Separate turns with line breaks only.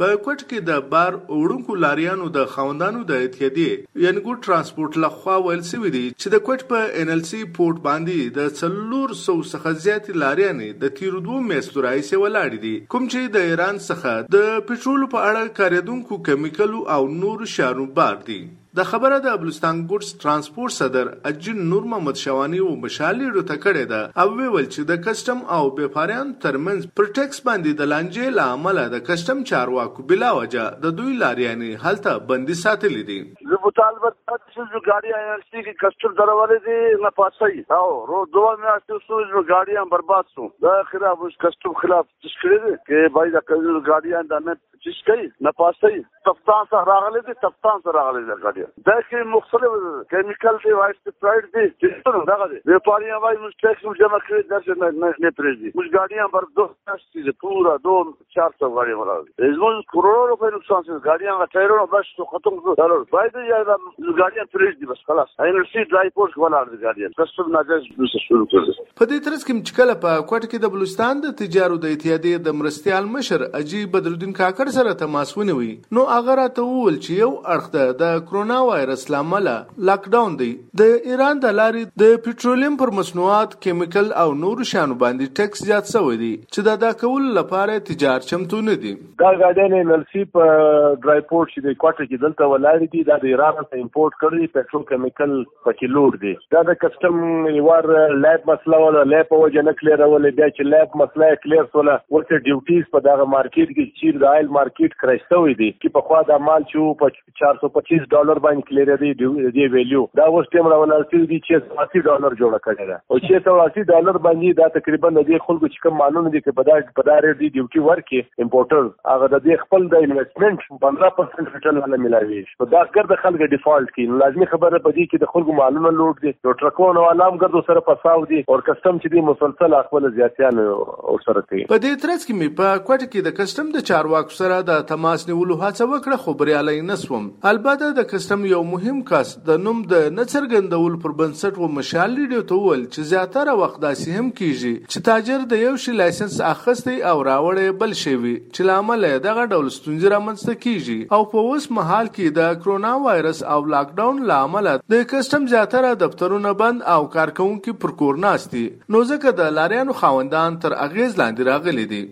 په کوټ کې د بار وړونکو لاریانو د خوندانو د اتحادیې ینګو یعنی ترانسپورت لخوا ویل سوي دی چې د کوټ په ان ال سی پورت باندې د څلور سو څخه زیات لاریانې د تیر دوه میاشتو راهیسې ولاړ دي. کوم چې د ایران څخه د پټرول په اړه کاریدونکو کیمیکلو او نور شارو بار دي. د خبره د بلوستان ګوډز ترانسپورت صدر اجن نور محمد شوانی او مشالي رو تکړه ده. او ویل چې د کسٹم او بیپاریان ترمنز پر ټیکس باندې د لانجې لا عمل د کسٹم چارواکو بلا وجه د دوی لاریانی حالت بندي ساتلې دي.
زه مطالبه چې ګاډي کسٹم دي، نه او رو دوه میاشتې ګاډي برباد دا خلاف کسٹم خلاف تشکیل دي ګاډي نه چیز کوي نه پاسي تفتان سره راغلي دي تفتان سره راغلي دي ګاډي دا کې مختلف کیمیکل دی وایي سپرایډ دی چې دا دی وپاریان وایي موږ ټیکس موږ جمع کړی درته نه نه پرېږدي موږ ګاډیان بر دوه چې پورا دوه چار سو غاډي مراد زموږ کروڑو روپے نقصان سي ګاډیان ټایرونو بس تو ختم کړو باید یا ګاډیان پرېږدي بس، خلاص۔ اینر سی ډرای پورت ولاړ دي ګاډیان کسب ناجایز بس شروع کړل
په دې ترڅ کې چې کله په کوټ کې د بلوچستان د تجارو د اتحادیې د مرستيال مشر اجي بدرالدین کاکړ سره تماس ونیوي نو هغه راته وویل چې یو اړخ د کرونا وایرس لامل لاک ډاون دی. د ایران د لارې د پټرولیم پر مصنوعات کیمیکل او نور شانو باندې ټیکس زیات شوی دی، چې دا د کول لپاره تجارت چمتو نه دي.
دا غاډین نلسی په ډرای پورت چې د کوټه کې دلته ولاړ دي، دا د ایران څخه امپورټ کړی پټرول کیمیکل پکې لوړ دي دا د کسٹم یوار لیب مسله ولا لیب په وجه نه کلیر ولې بیا چې لیب مسله کلیر ولا ورته ډیوټیز په دغه مارکیټ کې چې د آیل مارکیټ کرایستوي دي چې په خوا د مال چې په 425 ډالر باندې clear the the value the اوس ټیم راولل چې دی چې 80 ډالر جوړ کړی دا او چې 80 ډالر باندې دا تقریباً د خلکو چې کوم مالونه دي چې په دا په دا ریټ دی ډیوټي ورکي امپورټر هغه د دې خپل د انویسټمنٹ 15% ریټرن ولا ملاوي په دا ګرد خلک ډیفالت کی لازمي خبره پدې کې د خلکو مالونه لوټ دي او ټرکونو علام ګرد سره پساو دي او کسٹم چې دی مسلسل خپل زیاتیان او سره کوي
په دې ترڅ کې می په کوټ کې د کسٹم د چارواکو سره سره د تماس نیولو هڅه وکړه، خو بریالي نسوم البته د کسٹم یو مهم کس، د نوم د نڅرګندول پر بنسټ و مشال لیډیو ته ول چې زیاتره وخت داسې هم کیږي چې تاجر د یو شی لایسنس اخستي او راوړې بل شی وي، چې لامل دغه ډول ستونزې رامنځته کیږي. او په اوس مهال کې د کرونا وایرس او لاک ډاون لامل د کسٹم زیاتره دفترونه بند او کارکونکو پر کور ناشتي نو ځکه د لاریانو خاوندان تر اغیز لاندې راغلي دي.